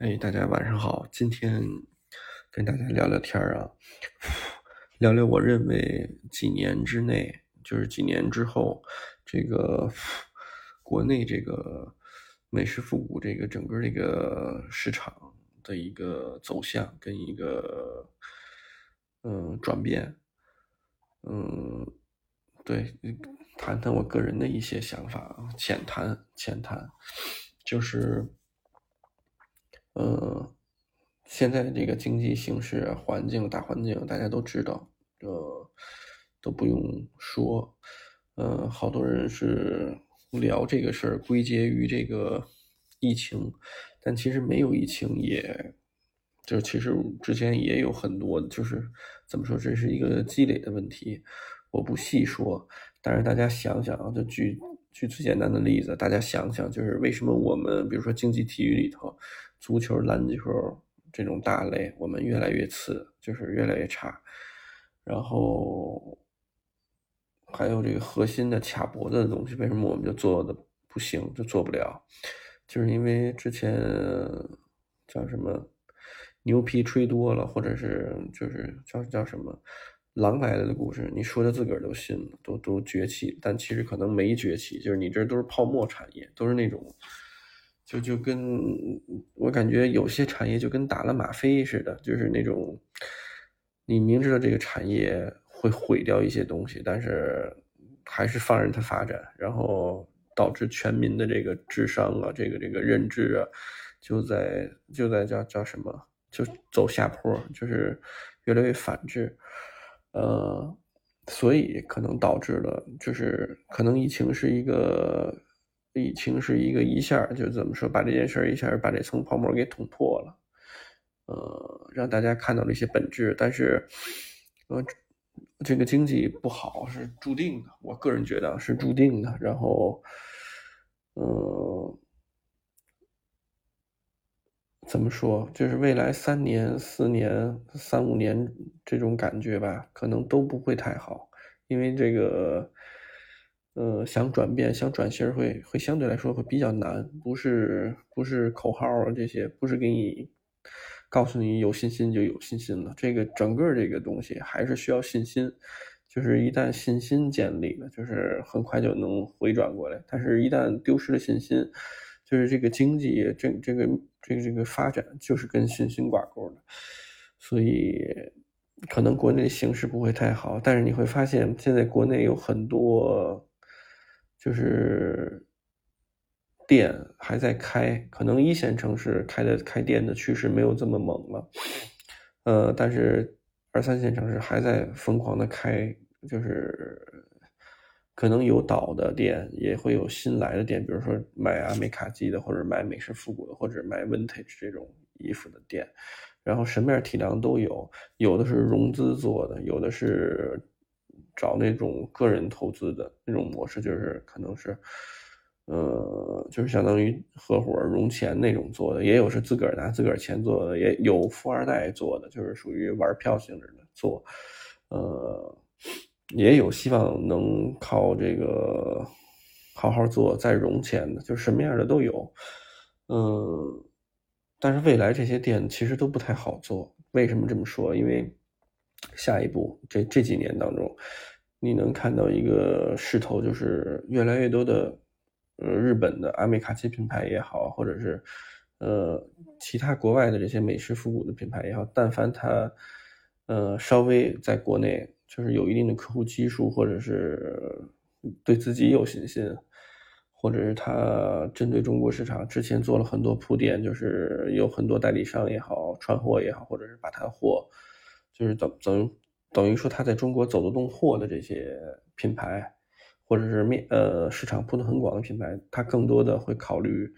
哎，大家晚上好，今天跟大家聊聊天儿啊，聊聊我认为几年之内，就是几年之后，这个国内这个美式复古这个整个这个市场的一个走向跟一个嗯转变，嗯，对，谈谈我个人的一些想法啊，浅谈浅谈，就是。呃，现在这个经济形势环境大环境大家都知道，呃，都不用说，呃，好多人是聊这个事儿归结于这个疫情，但其实没有疫情，也就是其实之前也有很多，就是怎么说，这是一个积累的问题，我不细说，但是大家想想啊，就举举最简单的例子，大家想想，就是为什么我们比如说竞技体育里头。足球、篮球这种大类，我们越来越次，就是越来越差。然后还有这个核心的卡脖子的东西，为什么我们就做的不行，就做不了？就是因为之前叫什么牛皮吹多了，或者是就是叫叫什么狼来了的故事，你说的自个儿都信了，都都崛起，但其实可能没崛起，就是你这都是泡沫产业，都是那种。就就跟我感觉有些产业就跟打了吗啡似的，就是那种你明知道这个产业会毁掉一些东西，但是还是放任它发展，然后导致全民的这个智商啊，这个这个认知啊，就在就在叫叫什么，就走下坡，就是越来越反智，呃，所以可能导致了，就是可能疫情是一个。疫情是一个一下就怎么说，把这件事一下把这层泡沫给捅破了，呃，让大家看到了一些本质。但是，呃，这个经济不好是注定的，我个人觉得是注定的。然后，呃，怎么说，就是未来三年、四年、三五年这种感觉吧，可能都不会太好，因为这个。呃，想转变、想转型会会相对来说会比较难，不是不是口号啊这些，不是给你告诉你有信心就有信心了。这个整个这个东西还是需要信心，就是一旦信心建立了，就是很快就能回转过来。但是，一旦丢失了信心，就是这个经济这这个这个这个发展就是跟信心挂钩的，所以可能国内形势不会太好。但是你会发现，现在国内有很多。就是店还在开，可能一线城市开的开店的趋势没有这么猛了，呃，但是二三线城市还在疯狂的开，就是可能有倒的店，也会有新来的店，比如说买阿美卡基的，或者买美式复古的，或者买 vintage 这种衣服的店，然后什么样体量都有，有的是融资做的，有的是。找那种个人投资的那种模式，就是可能是，呃，就是相当于合伙融钱那种做的，也有是自个儿拿自个儿钱做的，也有富二代做的，就是属于玩票性质的做，呃，也有希望能靠这个好好做再融钱的，就是什么样的都有，嗯，但是未来这些店其实都不太好做，为什么这么说？因为下一步这这几年当中。你能看到一个势头，就是越来越多的，呃，日本的阿美卡奇品牌也好，或者是，呃，其他国外的这些美式复古的品牌也好，但凡它，呃，稍微在国内就是有一定的客户基数，或者是对自己有信心，或者是它针对中国市场之前做了很多铺垫，就是有很多代理商也好，串货也好，或者是把他货，就是等等。等于说他在中国走得动货的这些品牌，或者是面呃市场铺的很广的品牌，他更多的会考虑，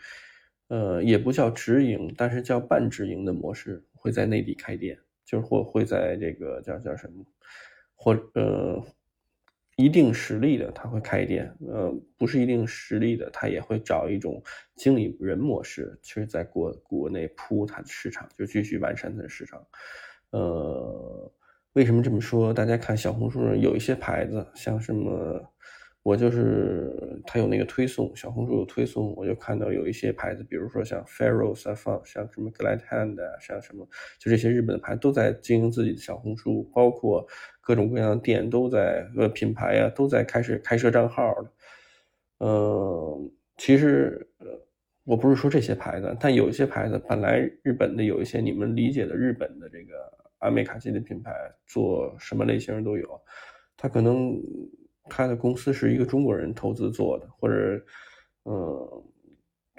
呃也不叫直营，但是叫半直营的模式，会在内地开店，就是或会在这个叫叫什么，或呃一定实力的他会开店，呃不是一定实力的他也会找一种经理人模式，其实在国国内铺他的市场，就继续完善他的市场，呃。为什么这么说？大家看小红书上有一些牌子，像什么我就是它有那个推送，小红书有推送，我就看到有一些牌子，比如说像 Ferros 啊，放像什么 Glad Hand 啊，像什么就这些日本的牌都在经营自己的小红书，包括各种各样的店都在呃品牌啊都在开始开设账号了。嗯，其实呃我不是说这些牌子，但有一些牌子本来日本的有一些你们理解的日本的这个阿美卡基的品牌，做什么类型都有，他可能。他的公司是一个中国人投资做的，或者，嗯，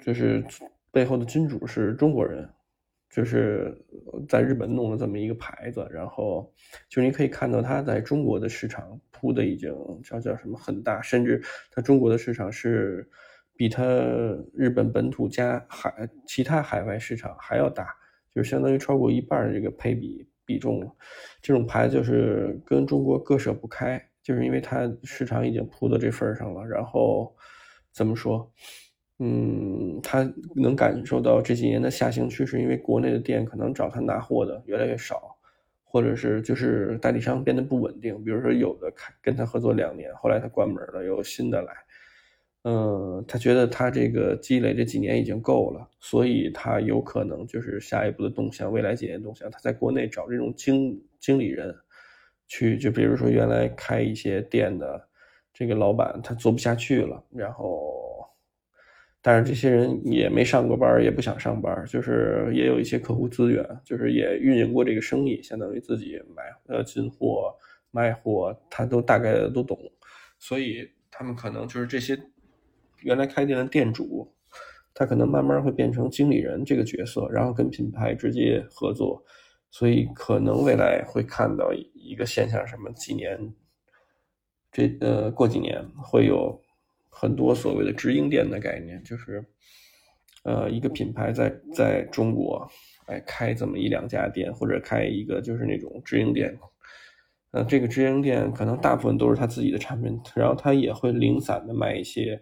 就是背后的金主是中国人，就是在日本弄了这么一个牌子，然后就你可以看到他在中国的市场铺的已经叫叫什么很大，甚至他中国的市场是比他日本本土加海其他海外市场还要大，就是相当于超过一半的这个配比比重了。这种牌就是跟中国割舍不开。就是因为它市场已经铺到这份儿上了，然后怎么说？嗯，他能感受到这几年的下行趋势，因为国内的店可能找他拿货的越来越少，或者是就是代理商变得不稳定。比如说有的开跟他合作两年，后来他关门了，有新的来。嗯，他觉得他这个积累这几年已经够了，所以他有可能就是下一步的动向，未来几年动向，他在国内找这种经经理人。去就比如说原来开一些店的这个老板他做不下去了，然后，但是这些人也没上过班，也不想上班，就是也有一些客户资源，就是也运营过这个生意，相当于自己买呃进货卖货，他都大概都懂，所以他们可能就是这些原来开店的店主，他可能慢慢会变成经理人这个角色，然后跟品牌直接合作。所以可能未来会看到一个现象，什么几年，这呃过几年会有很多所谓的直营店的概念，就是呃一个品牌在在中国哎开这么一两家店，或者开一个就是那种直营店，呃这个直营店可能大部分都是他自己的产品，然后他也会零散的卖一些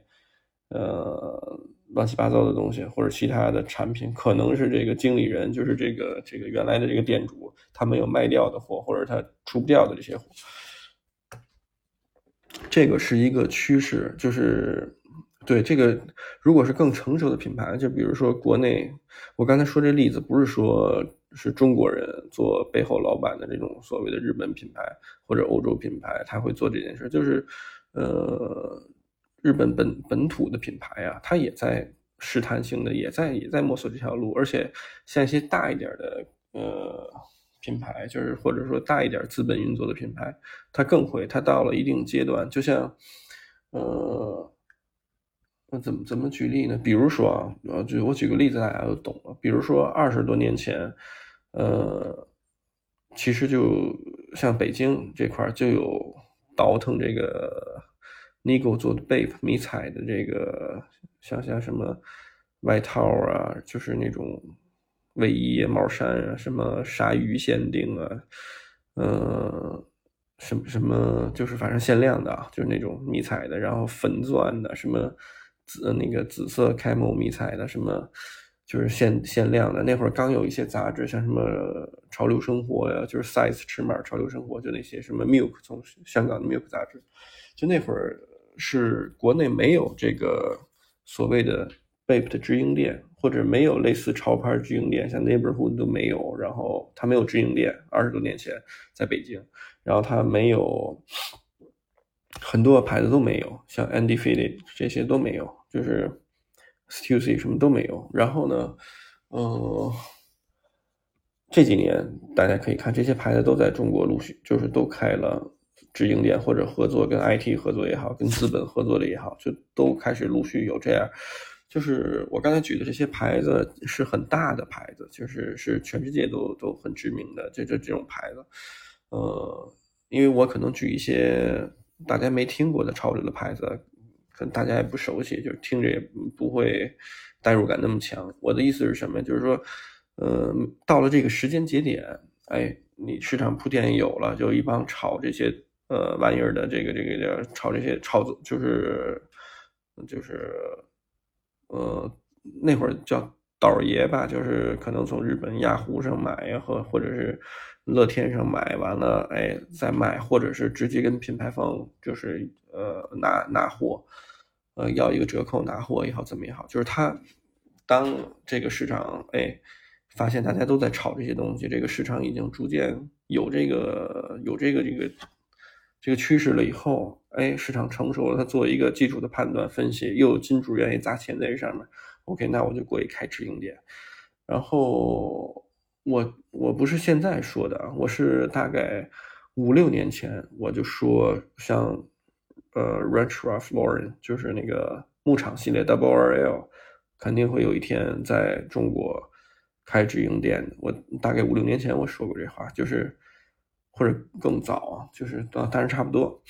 呃。乱七八糟的东西，或者其他的产品，可能是这个经理人，就是这个这个原来的这个店主，他没有卖掉的货，或者他出不掉的这些货。这个是一个趋势，就是对这个，如果是更成熟的品牌，就比如说国内，我刚才说这例子，不是说是中国人做背后老板的这种所谓的日本品牌或者欧洲品牌，他会做这件事，就是呃。日本本本土的品牌啊，它也在试探性的，也在也在摸索这条路。而且像一些大一点的呃品牌，就是或者说大一点资本运作的品牌，它更会，它到了一定阶段，就像呃，那怎么怎么举例呢？比如说啊，呃，就我举个例子，大家都懂了。比如说二十多年前，呃，其实就像北京这块就有倒腾这个。Nigo 做的 Bape 迷彩的这个，像像什么外套啊，就是那种卫衣、帽衫啊，什么鲨鱼限定啊，呃，什么什么，就是反正限量的啊，就是那种迷彩的，然后粉钻的，什么紫那个紫色 Camo 迷彩的，什么就是限限量的。那会儿刚有一些杂志，像什么潮流生活呀，就是 Size 尺码潮流生活，就那些什么 Milk 从香港的 Milk 杂志，就那会儿。是国内没有这个所谓的 Bape 的直营店，或者没有类似潮牌直营店，像 Neighborhood 都没有。然后它没有直营店，二十多年前在北京，然后它没有很多牌子都没有，像 Andy f i l i 这些都没有，就是 Stussy 什么都没有。然后呢，嗯，这几年大家可以看，这些牌子都在中国陆续就是都开了。直营店或者合作跟 IT 合作也好，跟资本合作的也好，就都开始陆续有这样。就是我刚才举的这些牌子是很大的牌子，就是是全世界都都很知名的，就这这种牌子。呃，因为我可能举一些大家没听过的潮流的牌子，可能大家也不熟悉，就听着也不会代入感那么强。我的意思是什么？就是说，呃，到了这个时间节点，哎，你市场铺垫有了，就一帮炒这些。呃，玩意儿的这个这个叫炒这些炒作，就是就是，呃，那会儿叫倒爷吧，就是可能从日本雅虎上买呀，或或者是乐天上买完了，哎，再卖，或者是直接跟品牌方就是呃拿拿货，呃要一个折扣拿货也好怎么也好，就是他当这个市场哎发现大家都在炒这些东西，这个市场已经逐渐有这个有这个这个这个趋势了以后，哎市场成熟了，他做一个基础的判断分析，又有金主愿意砸钱在这上面，OK，那我就过去开直营店，然后。我我不是现在说的啊，我是大概五六年前我就说，像呃，Ranch Ralph Lauren，就是那个牧场系列 Double RL，肯定会有一天在中国开直营店。我大概五六年前我说过这话，就是或者更早啊，就是但是差不多，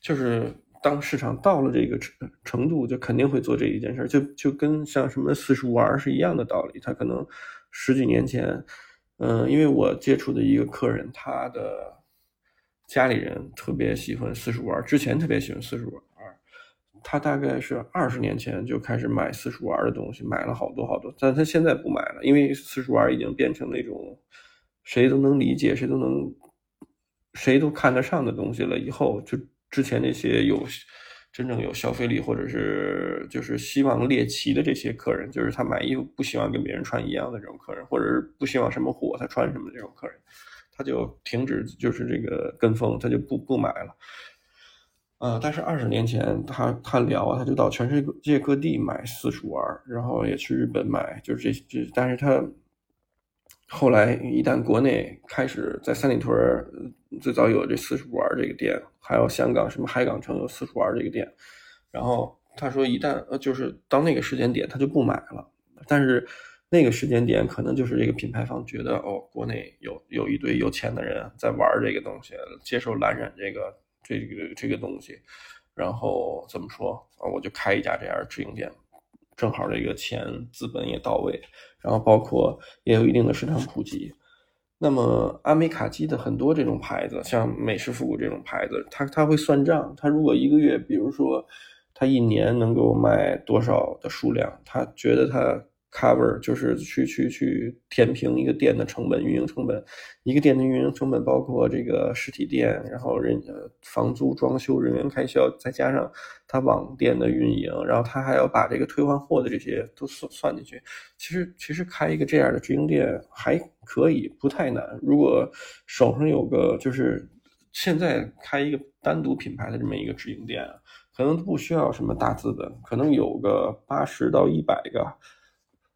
就是当市场到了这个程程度，就肯定会做这一件事，就就跟像什么四十五 R 是一样的道理。他可能十几年前。嗯，因为我接触的一个客人，他的家里人特别喜欢四十五 R，之前特别喜欢四十五 R，他大概是二十年前就开始买四十五 R 的东西，买了好多好多，但他现在不买了，因为四十五 R 已经变成那种谁都能理解、谁都能、谁都看得上的东西了。以后就之前那些有。真正有消费力，或者是就是希望猎奇的这些客人，就是他买衣服不希望跟别人穿一样的这种客人，或者是不希望什么火他穿什么这种客人，他就停止就是这个跟风，他就不不买了。呃，但是二十年前他他聊，他就到全世界各地买四处玩然后也去日本买，就是这这，但是他。后来，一旦国内开始在三里屯最早有这四十五 R 这个店，还有香港什么海港城有四十五 R 这个店，然后他说，一旦呃，就是到那个时间点，他就不买了。但是那个时间点，可能就是这个品牌方觉得，哦，国内有有一堆有钱的人在玩这个东西，接受蓝染这个这个这个东西，然后怎么说啊？我就开一家这样的直营店。正好这个钱资本也到位，然后包括也有一定的市场普及。那么阿美卡基的很多这种牌子，像美式复古这种牌子，它它会算账。它如果一个月，比如说，它一年能够卖多少的数量，他觉得它。Cover 就是去去去填平一个店的成本，运营成本。一个店的运营成本包括这个实体店，然后人呃房租、装修、人员开销，再加上他网店的运营，然后他还要把这个退换货的这些都算算进去。其实其实开一个这样的直营店还可以，不太难。如果手上有个就是现在开一个单独品牌的这么一个直营店，可能不需要什么大资本，可能有个八十到一百个。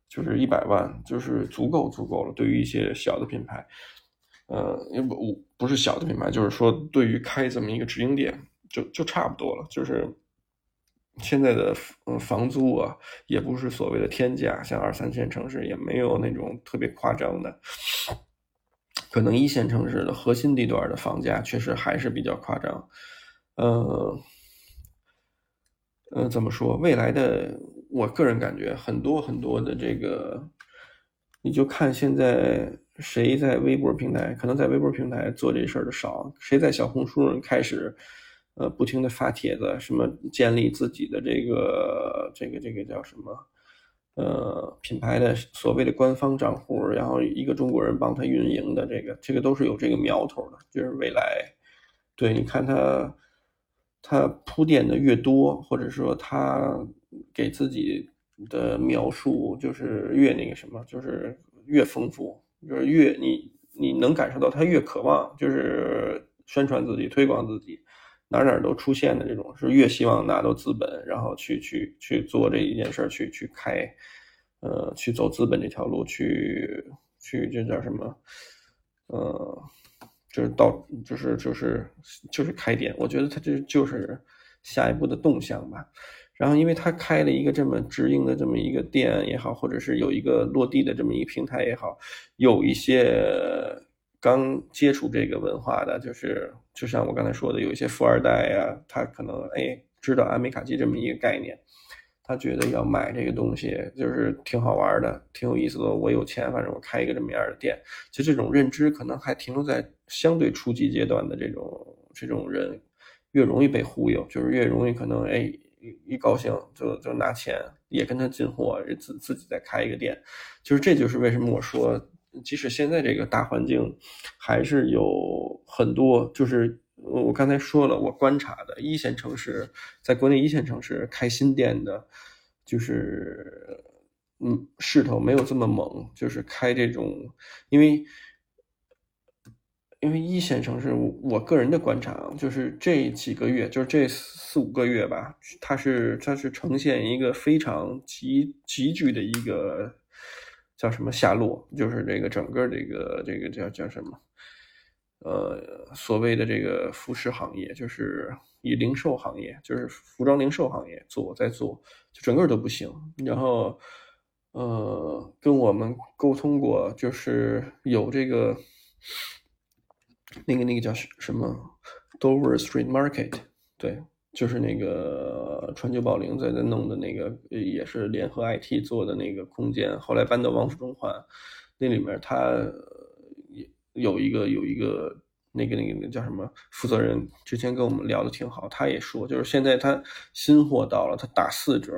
就是一百万，就是足够足够了。对于一些小的品牌，呃，也不不是小的品牌，就是说对于开这么一个直营店，就就差不多了。就是现在的嗯房租啊，也不是所谓的天价，像二三线城市也没有那种特别夸张的。可能一线城市的核心地段的房价确实还是比较夸张。呃，呃，怎么说？未来的。我个人感觉很多很多的这个，你就看现在谁在微博平台，可能在微博平台做这事儿的少，谁在小红书开始，呃，不停的发帖子，什么建立自己的这个这个这个叫什么，呃，品牌的所谓的官方账户，然后一个中国人帮他运营的这个，这个都是有这个苗头的，就是未来，对，你看他。他铺垫的越多，或者说他给自己的描述就是越那个什么，就是越丰富，就是越你你能感受到他越渴望，就是宣传自己、推广自己，哪哪都出现的这种，是越希望拿到资本，然后去去去做这一件事儿，去去开，呃，去走资本这条路，去去这叫什么，呃。就是到，就是就是就是开店，我觉得他这就是下一步的动向吧。然后，因为他开了一个这么直营的这么一个店也好，或者是有一个落地的这么一个平台也好，有一些刚接触这个文化的，就是就像我刚才说的，有一些富二代呀，他可能哎知道阿美卡基这么一个概念。他觉得要买这个东西就是挺好玩的，挺有意思的。我有钱，反正我开一个这么样的店。其实这种认知可能还停留在相对初级阶段的这种这种人，越容易被忽悠，就是越容易可能哎一高兴就就拿钱也跟他进货，自自己再开一个店。就是这就是为什么我说，即使现在这个大环境还是有很多，就是我刚才说了，我观察的一线城市，在国内一线城市开新店的，就是嗯势头没有这么猛，就是开这种，因为因为一线城市，我个人的观察就是这几个月，就是这四五个月吧，它是它是呈现一个非常急急剧的一个叫什么下落，就是这个整个这个这个叫叫什么？呃，所谓的这个服饰行业，就是以零售行业，就是服装零售行业做在做，就整个都不行。然后，呃，跟我们沟通过，就是有这个那个那个叫什么 Dover Street Market，对，就是那个川久保玲在那弄的那个，也是联合 IT 做的那个空间，后来搬到王府中环，那里面他。有一个有一个那个那个那叫什么负责人，之前跟我们聊的挺好，他也说，就是现在他新货到了，他打四折，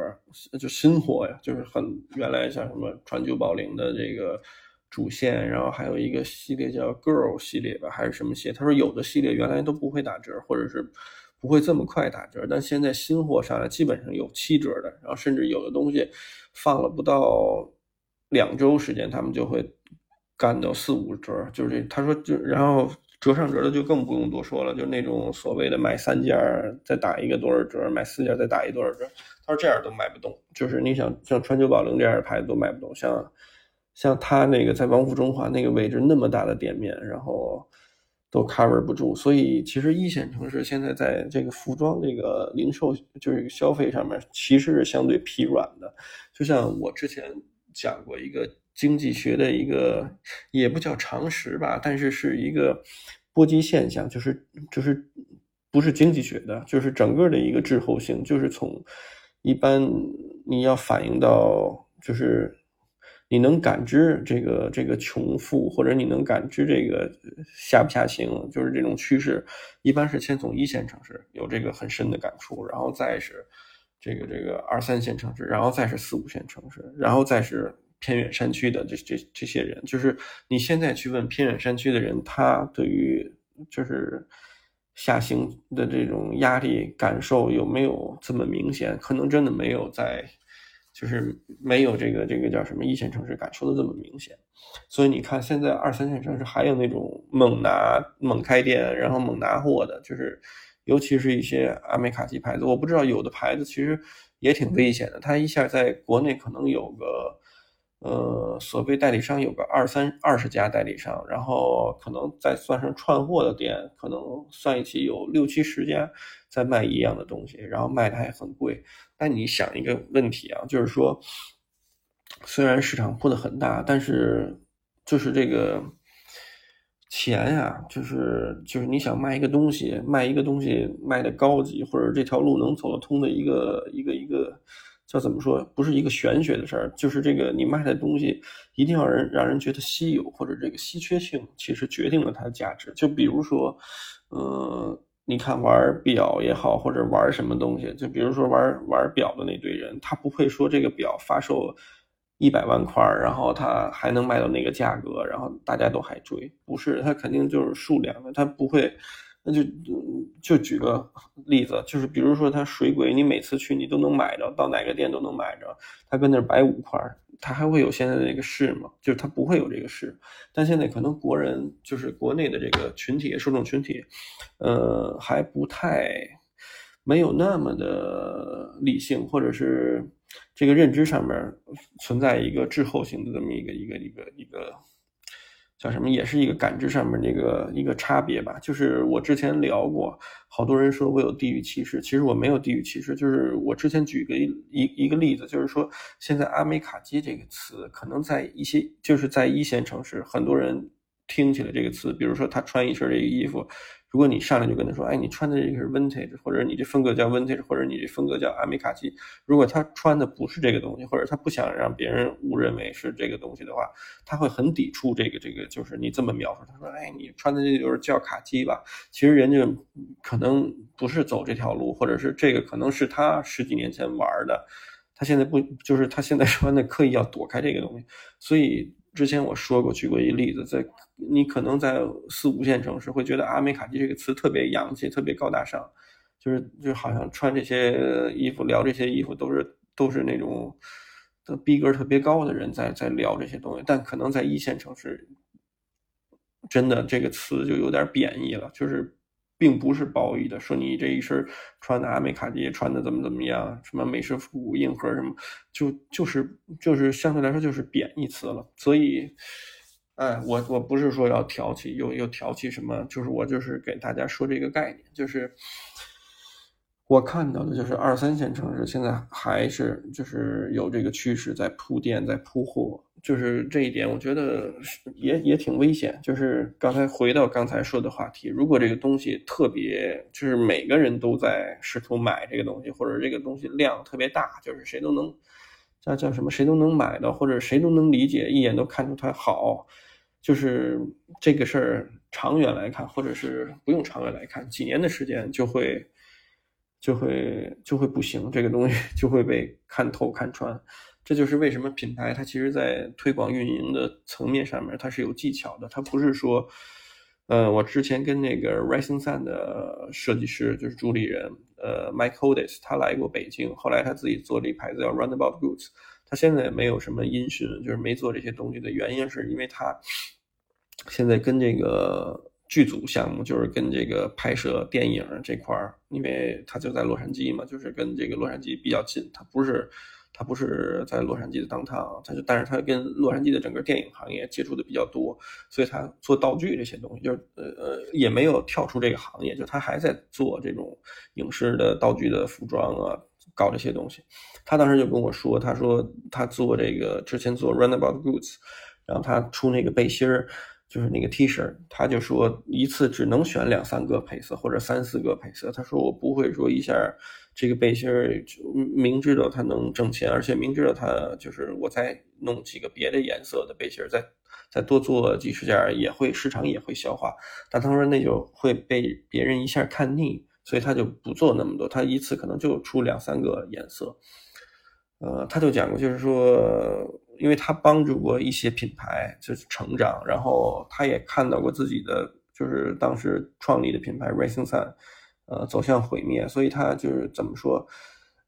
就新货呀，就是很原来像什么川久保玲的这个主线，然后还有一个系列叫 Girl 系列吧，还是什么系列？他说有的系列原来都不会打折，或者是不会这么快打折，但现在新货上来基本上有七折的，然后甚至有的东西放了不到两周时间，他们就会。干到四五折，就是。他说就，然后折上折的就更不用多说了，就那种所谓的买三件再打一个多少折，买四件再打一多少折。他说这样都卖不动，就是你想像川久保玲这样的牌子都卖不动，像像他那个在王府中华那个位置那么大的店面，然后都 cover 不住。所以其实一线城市现在在这个服装这个零售就是消费上面其实是相对疲软的。就像我之前讲过一个。经济学的一个也不叫常识吧，但是是一个波及现象，就是就是不是经济学的，就是整个的一个滞后性，就是从一般你要反映到，就是你能感知这个这个穷富，或者你能感知这个下不下行，就是这种趋势，一般是先从一线城市有这个很深的感触，然后再是这个这个二三线城市，然后再是四五线城市，然后再是。偏远山区的这这这些人，就是你现在去问偏远山区的人，他对于就是下行的这种压力感受有没有这么明显？可能真的没有在，就是没有这个这个叫什么一线城市感受的这么明显。所以你看，现在二三线城市还有那种猛拿猛开店，然后猛拿货的，就是尤其是一些阿美卡基牌子，我不知道有的牌子其实也挺危险的，它一下在国内可能有个。呃，所谓代理商有个二三二十家代理商，然后可能再算上串货的店，可能算一起有六七十家在卖一样的东西，然后卖的还很贵。但你想一个问题啊，就是说，虽然市场铺的很大，但是就是这个钱呀，就是就是你想卖一个东西，卖一个东西卖的高级，或者这条路能走得通的一个一个一个。叫怎么说？不是一个玄学的事儿，就是这个你卖的东西一定要人让人觉得稀有，或者这个稀缺性，其实决定了它的价值。就比如说，呃，你看玩表也好，或者玩什么东西，就比如说玩玩表的那堆人，他不会说这个表发售一百万块，然后他还能卖到那个价格，然后大家都还追，不是，他肯定就是数量的，他不会。那就就举个例子，就是比如说它水鬼，你每次去你都能买着，到哪个店都能买着。它跟那儿摆五块，它还会有现在的这个市吗？就是它不会有这个市。但现在可能国人就是国内的这个群体受众群体，呃，还不太没有那么的理性，或者是这个认知上面存在一个滞后性的这么一个一个一个一个。叫什么？也是一个感知上面那个一个差别吧。就是我之前聊过，好多人说我有地域歧视，其实我没有地域歧视。就是我之前举个一一一个例子，就是说现在阿美卡基这个词，可能在一些就是在一线城市，很多人听起来这个词，比如说他穿一身这个衣服。如果你上来就跟他说，哎，你穿的这个是 vintage，或者你这风格叫 vintage，或者你这风格叫阿美卡基，如果他穿的不是这个东西，或者他不想让别人误认为是这个东西的话，他会很抵触这个这个，就是你这么描述，他说，哎，你穿的这就是叫卡基吧？其实人家可能不是走这条路，或者是这个可能是他十几年前玩的，他现在不就是他现在穿的刻意要躲开这个东西，所以。之前我说过，举过一例子，在你可能在四五线城市会觉得阿美卡基这个词特别洋气，特别高大上，就是就好像穿这些衣服聊这些衣服都是都是那种的逼格特别高的人在在聊这些东西，但可能在一线城市，真的这个词就有点贬义了，就是。并不是褒义的，说你这一身穿的阿美卡迪穿的怎么怎么样，什么美式复古硬核什么，就就是就是相对来说就是贬义词了。所以，哎，我我不是说要挑起又又挑起什么，就是我就是给大家说这个概念，就是。我看到的就是二三线城市现在还是就是有这个趋势在铺垫在铺货，就是这一点我觉得也也挺危险。就是刚才回到刚才说的话题，如果这个东西特别就是每个人都在试图买这个东西，或者这个东西量特别大，就是谁都能叫叫什么谁都能买到，或者谁都能理解，一眼都看出它好，就是这个事儿长远来看，或者是不用长远来看，几年的时间就会。就会就会不行，这个东西 就会被看透看穿，这就是为什么品牌它其实，在推广运营的层面上面，它是有技巧的。它不是说，呃，我之前跟那个 Rising Sun 的设计师，就是主理人，呃，Mike Hodes，他来过北京，后来他自己做了一牌子叫 Roundabout Goods，他现在也没有什么音讯，就是没做这些东西的原因，是因为他现在跟这个。剧组项目就是跟这个拍摄电影这块儿，因为他就在洛杉矶嘛，就是跟这个洛杉矶比较近。他不是，他不是在洛杉矶的当趟，他就，但是他跟洛杉矶的整个电影行业接触的比较多，所以他做道具这些东西，就是呃呃，也没有跳出这个行业，就他还在做这种影视的道具的服装啊，搞这些东西。他当时就跟我说，他说他做这个之前做 Runabout Goods，然后他出那个背心儿。就是那个 T 恤，他就说一次只能选两三个配色或者三四个配色。他说我不会说一下这个背心儿，明知道它能挣钱，而且明知道它就是我再弄几个别的颜色的背心儿，再再多做几十件也会市场也会消化。但他说那就会被别人一下看腻，所以他就不做那么多，他一次可能就出两三个颜色。呃，他就讲过，就是说。因为他帮助过一些品牌就是成长，然后他也看到过自己的就是当时创立的品牌 Racing Sun，呃走向毁灭，所以他就是怎么说，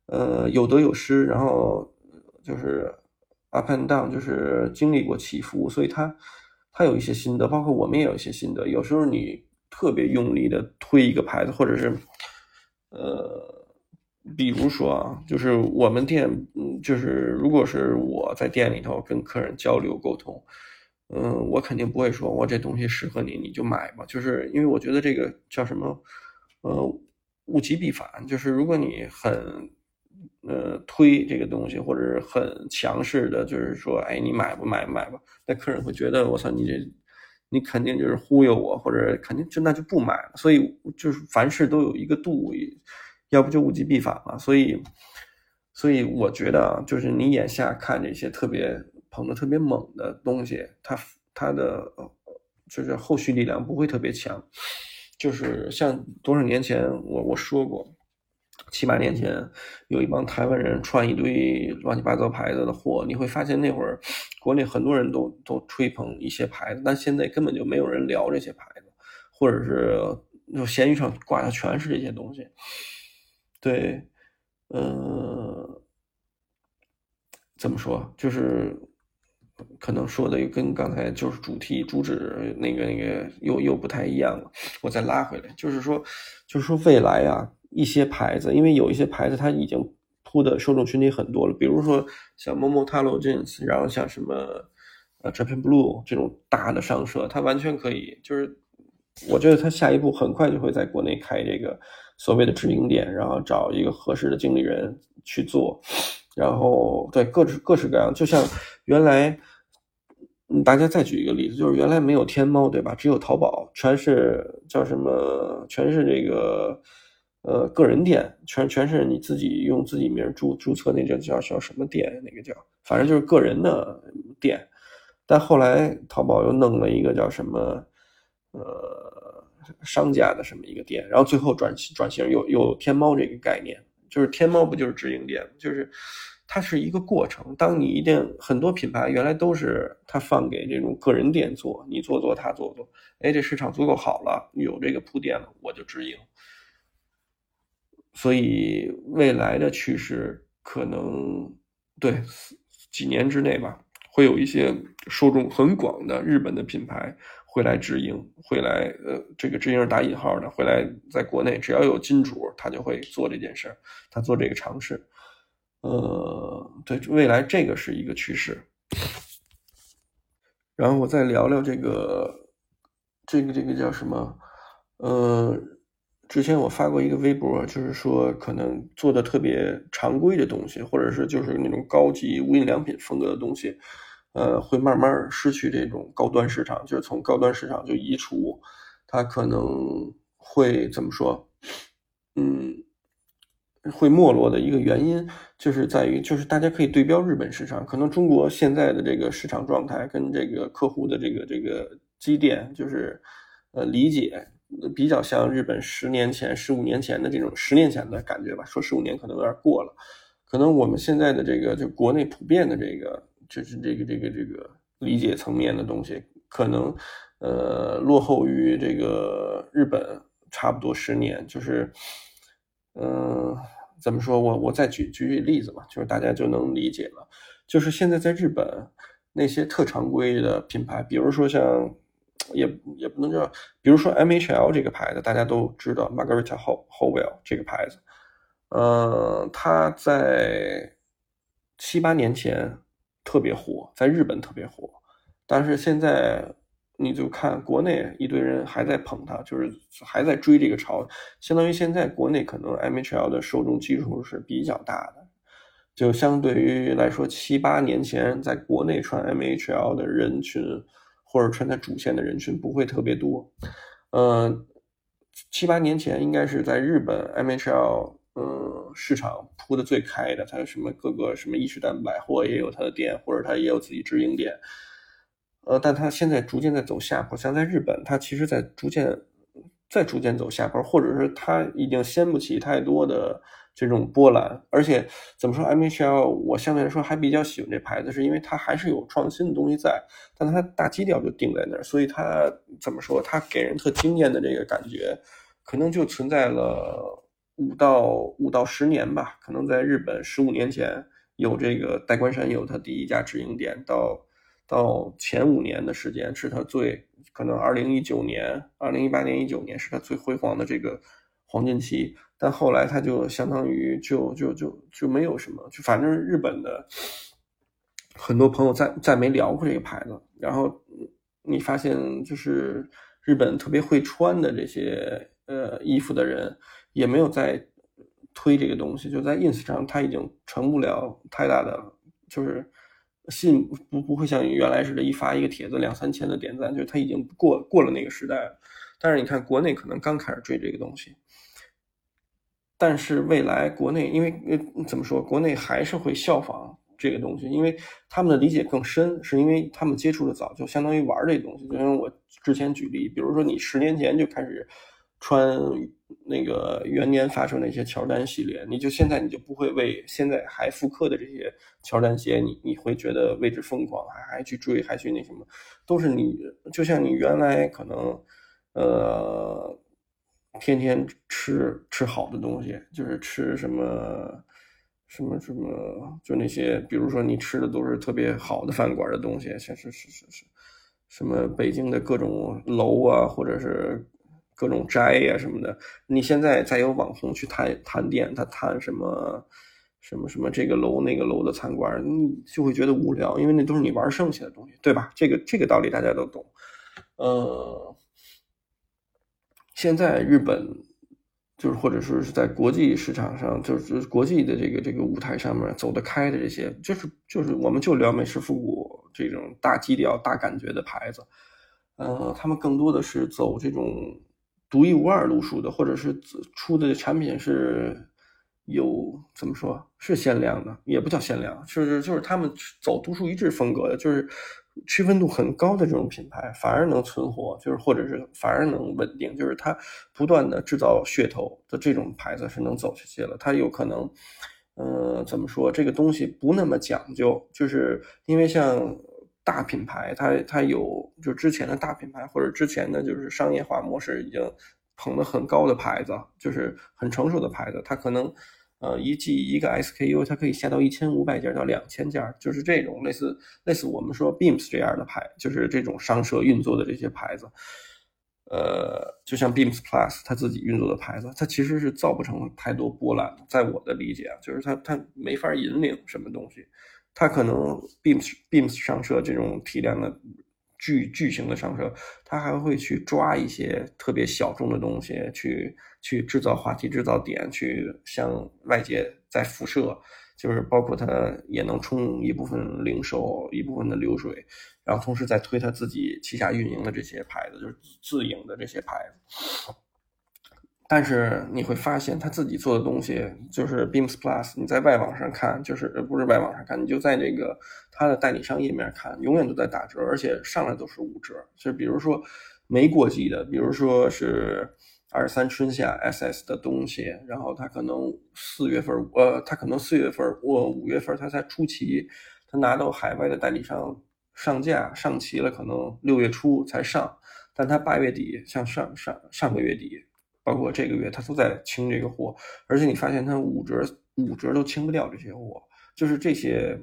呃有得有失，然后就是 up and down，就是经历过起伏，所以他他有一些心得，包括我们也有一些心得。有时候你特别用力的推一个牌子，或者是呃。比如说啊，就是我们店，就是如果是我在店里头跟客人交流沟通，嗯，我肯定不会说我这东西适合你，你就买吧。就是因为我觉得这个叫什么，呃，物极必反。就是如果你很，呃，推这个东西，或者是很强势的，就是说，哎，你买不买，买吧，那客人会觉得我操，你这，你肯定就是忽悠我，或者肯定就那就不买了。所以就是凡事都有一个度。要不就物极必反嘛，所以，所以我觉得啊，就是你眼下看这些特别捧的特别猛的东西，它它的就是后续力量不会特别强，就是像多少年前我我说过，七八年前有一帮台湾人串一堆乱七八糟牌子的货，你会发现那会儿国内很多人都都吹捧一些牌子，但现在根本就没有人聊这些牌子，或者是就闲鱼上挂的全是这些东西。对，呃，怎么说？就是可能说的跟刚才就是主题主旨那个那个又又不太一样了。我再拉回来，就是说，就是说未来啊，一些牌子，因为有一些牌子它已经铺的受众群体很多了，比如说像 Momotaro Jeans，然后像什么呃 Japan Blue 这种大的商社，它完全可以，就是我觉得它下一步很快就会在国内开这个。所谓的直营店，然后找一个合适的经理人去做，然后对各式各式各样，就像原来，大家再举一个例子，就是原来没有天猫，对吧？只有淘宝，全是叫什么？全是这个呃个人店，全全是你自己用自己名注注册，那叫叫叫什么店？那个叫反正就是个人的店。但后来淘宝又弄了一个叫什么？呃。商家的什么一个店，然后最后转转型又有天猫这个概念，就是天猫不就是直营店，就是它是一个过程。当你一定很多品牌原来都是它放给这种个人店做，你做做他做做，哎，这市场足够好了，有这个铺垫了，我就直营。所以未来的趋势可能对几年之内吧，会有一些受众很广的日本的品牌。会来直营，会来呃，这个直营是打引号的，会来在国内，只要有金主，他就会做这件事，他做这个尝试，呃，对未来这个是一个趋势。然后我再聊聊这个，这个这个叫什么？呃，之前我发过一个微博，就是说可能做的特别常规的东西，或者是就是那种高级无印良品风格的东西。呃，会慢慢失去这种高端市场，就是从高端市场就移除，它可能会怎么说？嗯，会没落的一个原因就是在于，就是大家可以对标日本市场，可能中国现在的这个市场状态跟这个客户的这个这个积淀，就是呃理解比较像日本十年前、十五年前的这种十年前的感觉吧。说十五年可能有点过了，可能我们现在的这个就国内普遍的这个。就是这个这个这个理解层面的东西，可能呃落后于这个日本差不多十年。就是嗯，怎么说？我我再举举举例子吧，就是大家就能理解了。就是现在在日本那些特常规的品牌，比如说像也也不能叫，比如说 MHL 这个牌子，大家都知道 Margarita Howell 这个牌子，呃，它在七八年前。特别火，在日本特别火，但是现在你就看国内一堆人还在捧它，就是还在追这个潮。相当于现在国内可能 MHL 的受众基础是比较大的，就相对于来说，七八年前在国内穿 MHL 的人群，或者穿它主线的人群不会特别多。嗯，七八年前应该是在日本 MHL。嗯，市场铺的最开的，它什么各个什么伊势丹百货也有它的店，或者它也有自己直营店。呃，但它现在逐渐在走下坡，像在日本，它其实在逐渐在逐渐走下坡，或者是它已经掀不起太多的这种波澜。而且怎么说，MHL 我相对来说还比较喜欢这牌子，是因为它还是有创新的东西在，但它大基调就定在那儿，所以它怎么说，它给人特惊艳的这个感觉，可能就存在了。五到五到十年吧，可能在日本十五年前有这个代官山有它第一家直营店，到到前五年的时间是它最可能二零一九年、二零一八年、一九年是它最辉煌的这个黄金期，但后来它就相当于就就就就没有什么，就反正日本的很多朋友再再没聊过这个牌子，然后你发现就是日本特别会穿的这些呃衣服的人。也没有在推这个东西，就在 ins 上，它已经成不了太大的，就是信不不会像原来似的，一发一个帖子两三千的点赞，就它已经过过了那个时代了。但是你看国内可能刚开始追这个东西，但是未来国内因为怎么说，国内还是会效仿这个东西，因为他们的理解更深，是因为他们接触的早，就相当于玩这东西。就像我之前举例，比如说你十年前就开始穿。那个元年发生的一些乔丹系列，你就现在你就不会为现在还复刻的这些乔丹鞋，你你会觉得为之疯狂，还还去追，还去那什么，都是你就像你原来可能，呃，天天吃吃好的东西，就是吃什么什么什么，就那些，比如说你吃的都是特别好的饭馆的东西，像是是是是，什么北京的各种楼啊，或者是。各种斋呀什么的，你现在再有网红去探探店，他探什么什么什么这个楼那个楼的餐馆，你就会觉得无聊，因为那都是你玩剩下的东西，对吧？这个这个道理大家都懂。呃，现在日本就是或者说是在国际市场上，就是国际的这个这个舞台上面走得开的这些，就是就是我们就聊美式复古这种大基调大感觉的牌子，呃，他们更多的是走这种。独一无二路数的，或者是出的产品是有怎么说是限量的，也不叫限量，就是就是他们走独树一帜风格的，就是区分度很高的这种品牌，反而能存活，就是或者是反而能稳定，就是它不断的制造噱头的这种牌子是能走下去了。它有可能，呃，怎么说这个东西不那么讲究，就是因为像大品牌，它它有就之前的大品牌或者之前的就是商业化模式已经捧得很高的牌子，就是很成熟的牌子，它可能。呃，一季一个 SKU，它可以下到一千五百件到两千件，就是这种类似类似我们说 Beams 这样的牌，就是这种商社运作的这些牌子。呃，就像 Beams Plus 它自己运作的牌子，它其实是造不成太多波澜。在我的理解啊，就是它它没法引领什么东西，它可能 Beams Beams 上社这种体量的。巨巨型的上社，他还会去抓一些特别小众的东西，去去制造话题、制造点，去向外界再辐射，就是包括他也能冲一部分零售、一部分的流水，然后同时再推他自己旗下运营的这些牌子，就是自营的这些牌子。但是你会发现他自己做的东西，就是 Beams Plus，你在外网上看，就是不是外网上看，你就在这个他的代理商页面看，永远都在打折，而且上来都是五折。就比如说没过季的，比如说是二三春夏 SS 的东西，然后他可能四月份，呃，他可能四月份或五月份他才出齐，他拿到海外的代理商上架上齐了，可能六月初才上，但他八月底，像上上上个月底。包括这个月，他都在清这个货，而且你发现他五折五折都清不掉这些货，就是这些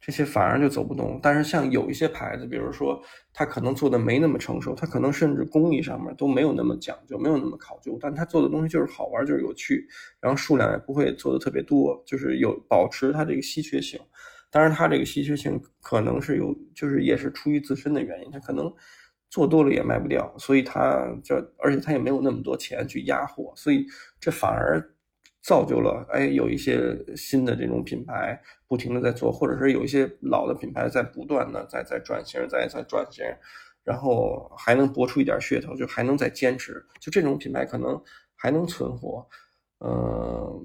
这些反而就走不动。但是像有一些牌子，比如说他可能做的没那么成熟，他可能甚至工艺上面都没有那么讲究，没有那么考究，但他做的东西就是好玩，就是有趣，然后数量也不会做的特别多，就是有保持它这个稀缺性。当然，它这个稀缺性可能是有，就是也是出于自身的原因，它可能。做多了也卖不掉，所以他就而且他也没有那么多钱去压货，所以这反而造就了哎有一些新的这种品牌不停的在做，或者是有一些老的品牌在不断的在在转型，在在转型，然后还能搏出一点噱头，就还能再坚持，就这种品牌可能还能存活，嗯。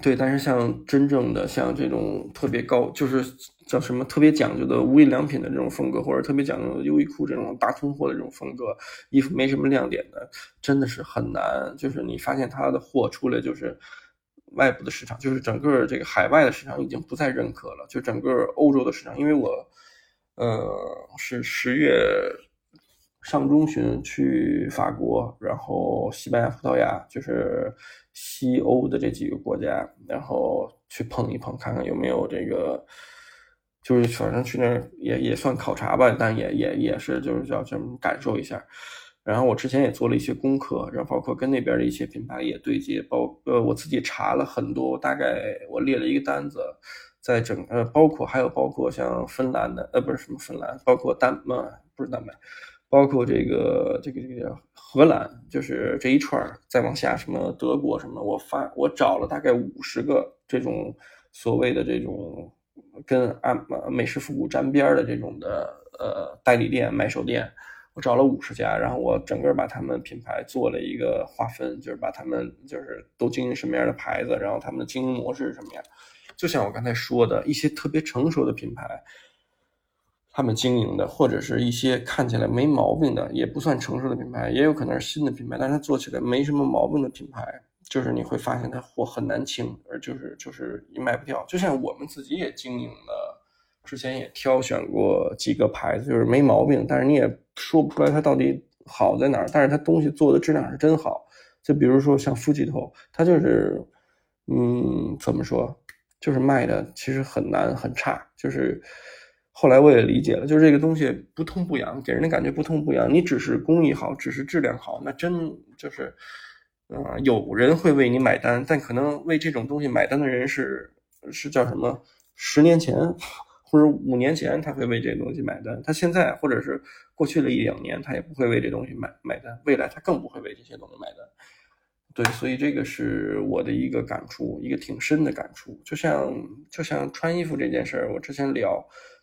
对，但是像真正的像这种特别高，就是叫什么特别讲究的无印良品的这种风格，或者特别讲究的优衣库这种大通货的这种风格，衣服没什么亮点的，真的是很难。就是你发现它的货出来，就是外部的市场，就是整个这个海外的市场已经不再认可了。就整个欧洲的市场，因为我，呃，是十月。上中旬去法国，然后西班牙、葡萄牙，就是西欧的这几个国家，然后去碰一碰，看看有没有这个，就是反正去那儿也也算考察吧，但也也也是就是叫什么感受一下。然后我之前也做了一些功课，然后包括跟那边的一些品牌也对接，包呃我自己查了很多，大概我列了一个单子，在整呃包括还有包括像芬兰的呃不是什么芬兰，包括丹麦不是丹麦。包括这个这个这个荷兰，就是这一串儿，再往下什么德国什么，我发我找了大概五十个这种所谓的这种跟安美式复古沾边的这种的呃代理店、买手店，我找了五十家，然后我整个把他们品牌做了一个划分，就是把他们就是都经营什么样的牌子，然后他们的经营模式是什么样，就像我刚才说的一些特别成熟的品牌。他们经营的，或者是一些看起来没毛病的，也不算成熟的品牌，也有可能是新的品牌，但是它做起来没什么毛病的品牌，就是你会发现它货很难清，而就是就是也卖不掉。就像我们自己也经营了，之前也挑选过几个牌子，就是没毛病，但是你也说不出来它到底好在哪儿，但是它东西做的质量是真好。就比如说像富吉头，它就是，嗯，怎么说，就是卖的其实很难很差，就是。后来我也理解了，就是这个东西不痛不痒，给人的感觉不痛不痒。你只是工艺好，只是质量好，那真就是，啊，有人会为你买单，但可能为这种东西买单的人是是叫什么？十年前或者五年前他会为这东西买单，他现在或者是过去了一两年，他也不会为这东西买买单，未来他更不会为这些东西买单。对，所以这个是我的一个感触，一个挺深的感触。就像就像穿衣服这件事儿，我之前聊。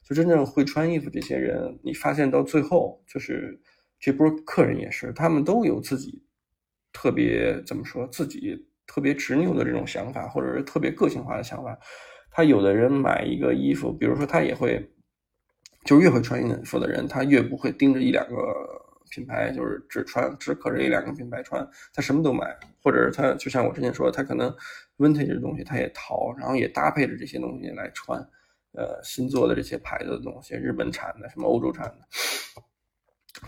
就真正会穿衣服这些人，你发现到最后，就是这波客人也是，他们都有自己特别怎么说，自己特别执拗的这种想法，或者是特别个性化的想法。他有的人买一个衣服，比如说他也会，就越会穿衣服的人，他越不会盯着一两个品牌，就是只穿只可着一两个品牌穿，他什么都买，或者是他就像我之前说，他可能 vintage 的东西，他也淘，然后也搭配着这些东西来穿。呃，新做的这些牌子的东西，日本产的，什么欧洲产的，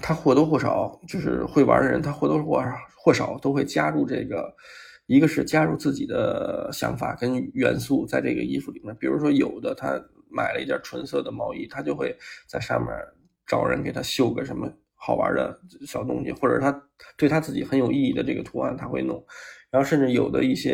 他或多或少就是会玩的人，他或多或少或少都会加入这个，一个是加入自己的想法跟元素在这个衣服里面。比如说，有的他买了一件纯色的毛衣，他就会在上面找人给他绣个什么。好玩的小东西，或者他对他自己很有意义的这个图案，他会弄。然后甚至有的一些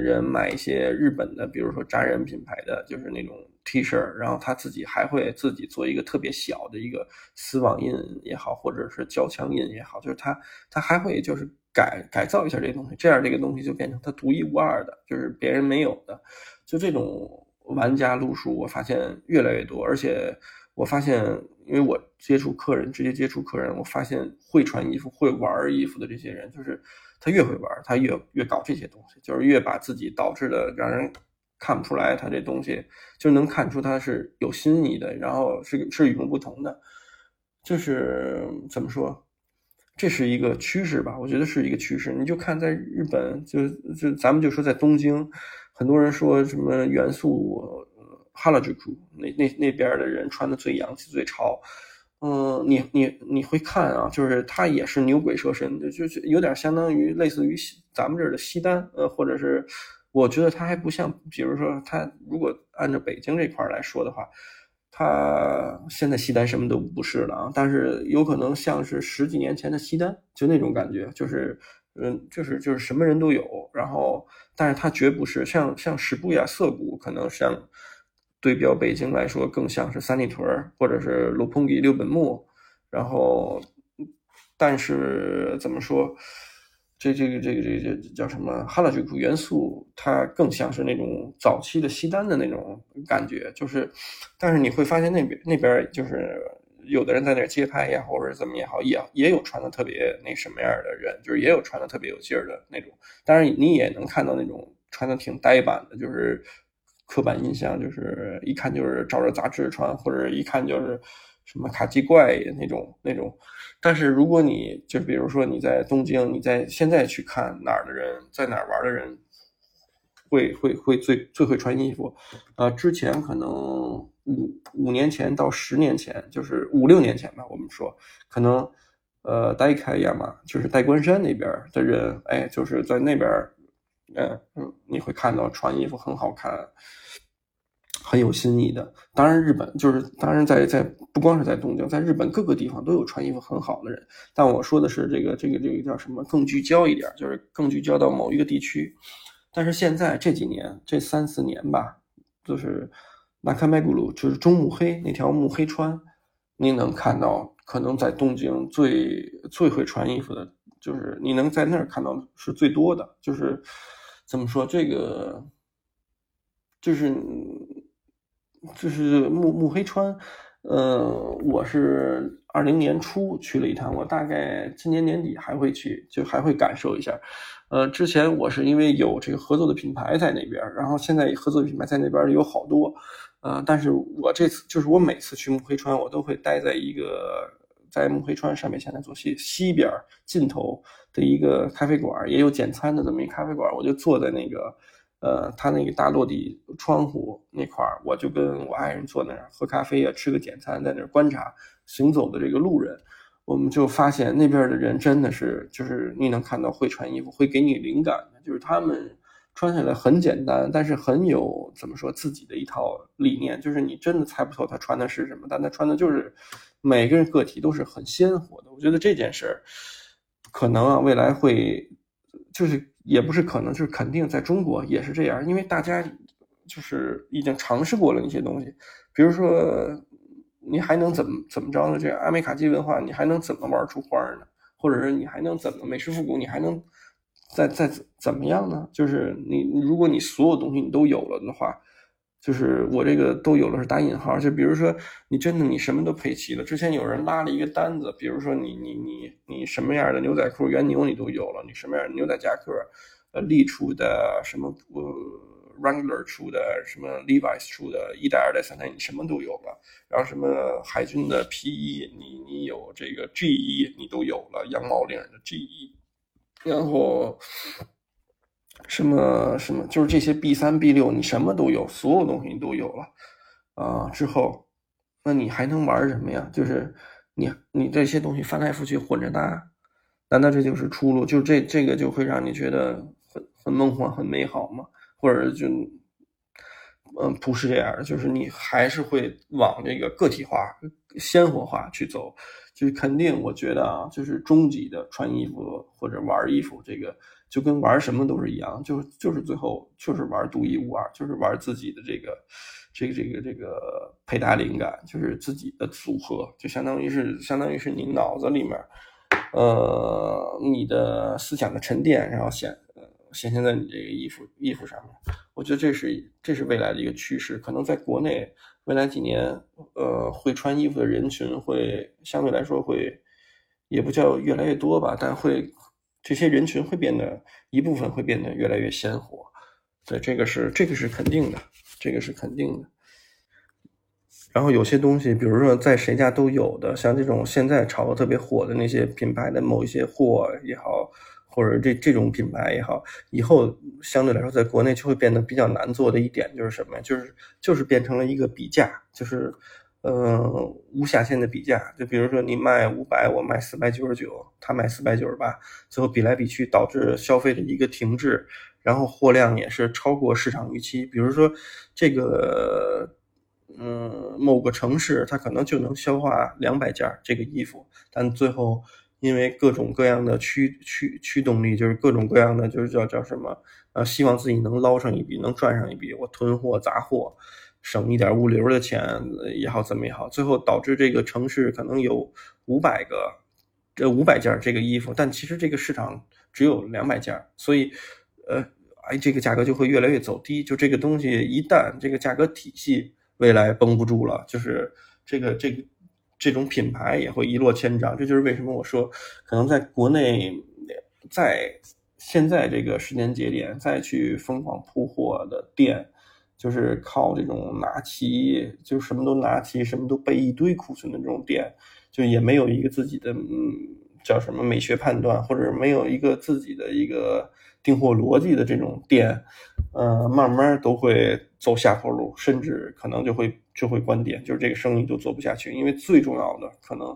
人买一些日本的，比如说扎人品牌的，就是那种 T 恤，然后他自己还会自己做一个特别小的一个丝网印也好，或者是胶枪印也好，就是他他还会就是改改造一下这东西，这样这个东西就变成他独一无二的，就是别人没有的。就这种玩家路数，我发现越来越多，而且。我发现，因为我接触客人，直接接触客人，我发现会穿衣服、会玩衣服的这些人，就是他越会玩，他越越搞这些东西，就是越把自己导致的让人看不出来，他这东西就能看出他是有心意的，然后是是与众不同的，就是怎么说，这是一个趋势吧？我觉得是一个趋势。你就看在日本，就就咱们就说在东京，很多人说什么元素。哈拉吉库那那那边的人穿的最洋气最潮，嗯，你你你会看啊，就是他也是牛鬼蛇神就，就就有点相当于类似于咱们这儿的西单，呃，或者是我觉得他还不像，比如说他如果按照北京这块来说的话，他现在西单什么都不是了啊，但是有可能像是十几年前的西单，就那种感觉，就是嗯，就是就是什么人都有，然后但是他绝不是像像史布呀涩谷，可能像。对标北京来说，更像是三里屯或者是六本木、六本木。然后，但是怎么说，这这个这个这个叫什么？哈拉吉库元素，它更像是那种早期的西单的那种感觉。就是，但是你会发现那边那边就是有的人在那街拍也好，或者怎么也好，也也有穿的特别那什么样的人，就是也有穿的特别有劲儿的那种。当然，你也能看到那种穿的挺呆板的，就是。刻板印象就是一看就是照着杂志穿，或者一看就是什么卡其怪那种那种。但是如果你就比如说你在东京，你在现在去看哪儿的人在哪儿玩的人，会会会最最会穿衣服。呃，之前可能五五年前到十年前，就是五六年前吧，我们说可能呃代开亚马就是代官山那边的人，哎，就是在那边。嗯嗯，你会看到穿衣服很好看，很有新意的。当然，日本就是当然在在不光是在东京，在日本各个地方都有穿衣服很好的人。但我说的是这个这个这个叫什么？更聚焦一点，就是更聚焦到某一个地区。但是现在这几年这三四年吧，就是那卡麦古鲁，就是中目黑那条目黑川，你能看到可能在东京最最会穿衣服的，就是你能在那儿看到是最多的，就是。怎么说这个？就是就是木木黑川，呃，我是二零年初去了一趟，我大概今年年底还会去，就还会感受一下。呃，之前我是因为有这个合作的品牌在那边，然后现在合作品牌在那边有好多，呃，但是我这次就是我每次去木黑川，我都会待在一个。在木黑川上面，现在坐西西边尽头的一个咖啡馆，也有简餐的这么一咖啡馆，我就坐在那个，呃，他那个大落地窗户那块儿，我就跟我爱人坐那儿喝咖啡啊，吃个简餐，在那儿观察行走的这个路人，我们就发现那边的人真的是，就是你能看到会穿衣服，会给你灵感的，就是他们。穿起来很简单，但是很有怎么说自己的一套理念，就是你真的猜不透他穿的是什么，但他穿的就是每个人个体都是很鲜活的。我觉得这件事儿可能啊，未来会就是也不是可能，就是肯定在中国也是这样，因为大家就是已经尝试过了那些东西，比如说你还能怎么怎么着呢？这阿美卡基文化你还能怎么玩出花呢？或者是你还能怎么美式复古？你还能？再再怎怎么样呢？就是你，如果你所有东西你都有了的话，就是我这个都有了是打引号。就比如说，你真的你什么都配齐了。之前有人拉了一个单子，比如说你你你你什么样的牛仔裤原牛你都有了，你什么样的牛仔夹克，呃，利出的什么呃，Wrangler 出的什么 Levi's 出的，一代、二代、三代你什么都有了。然后什么海军的皮衣，你你有这个 G 衣你都有了，羊毛领的 G 衣。然后，什么什么，就是这些 B 三 B 六，你什么都有，所有东西你都有了啊。之后，那你还能玩什么呀？就是你你这些东西翻来覆去混着搭，难道这就是出路？就这这个就会让你觉得很很梦幻、很美好吗？或者就嗯不是这样的，就是你还是会往这个个体化、鲜活化去走。就肯定，我觉得啊，就是终极的穿衣服或者玩衣服，这个就跟玩什么都是一样，就就是最后就是玩独一无二，就是玩自己的这个这个这个这个配搭灵感，就是自己的组合，就相当于是相当于是你脑子里面，呃，你的思想的沉淀，然后显显现在你这个衣服衣服上面。我觉得这是这是未来的一个趋势，可能在国内。未来几年，呃，会穿衣服的人群会相对来说会，也不叫越来越多吧，但会这些人群会变得一部分会变得越来越鲜活，对，这个是这个是肯定的，这个是肯定的。然后有些东西，比如说在谁家都有的，像这种现在炒的特别火的那些品牌的某一些货也好。或者这这种品牌也好，以后相对来说在国内就会变得比较难做的一点就是什么呀？就是就是变成了一个比价，就是呃无下限的比价。就比如说你卖五百，我卖四百九十九，他卖四百九十八，最后比来比去导致消费的一个停滞，然后货量也是超过市场预期。比如说这个嗯某个城市，它可能就能消化两百件这个衣服，但最后。因为各种各样的驱驱驱动力，就是各种各样的，就是叫叫什么？呃，希望自己能捞上一笔，能赚上一笔。我囤货杂货，省一点物流的钱也好，怎么也好，最后导致这个城市可能有五百个，这五百件这个衣服，但其实这个市场只有两百件，所以，呃，哎，这个价格就会越来越走低。就这个东西一旦这个价格体系未来绷不住了，就是这个这个。这种品牌也会一落千丈，这就是为什么我说，可能在国内，在现在这个时间节点再去疯狂铺货的店，就是靠这种拿齐，就什么都拿齐，什么都备一堆库存的这种店，就也没有一个自己的，嗯，叫什么美学判断，或者没有一个自己的一个订货逻辑的这种店，呃，慢慢都会走下坡路，甚至可能就会。就会关店，就是这个生意就做不下去，因为最重要的可能，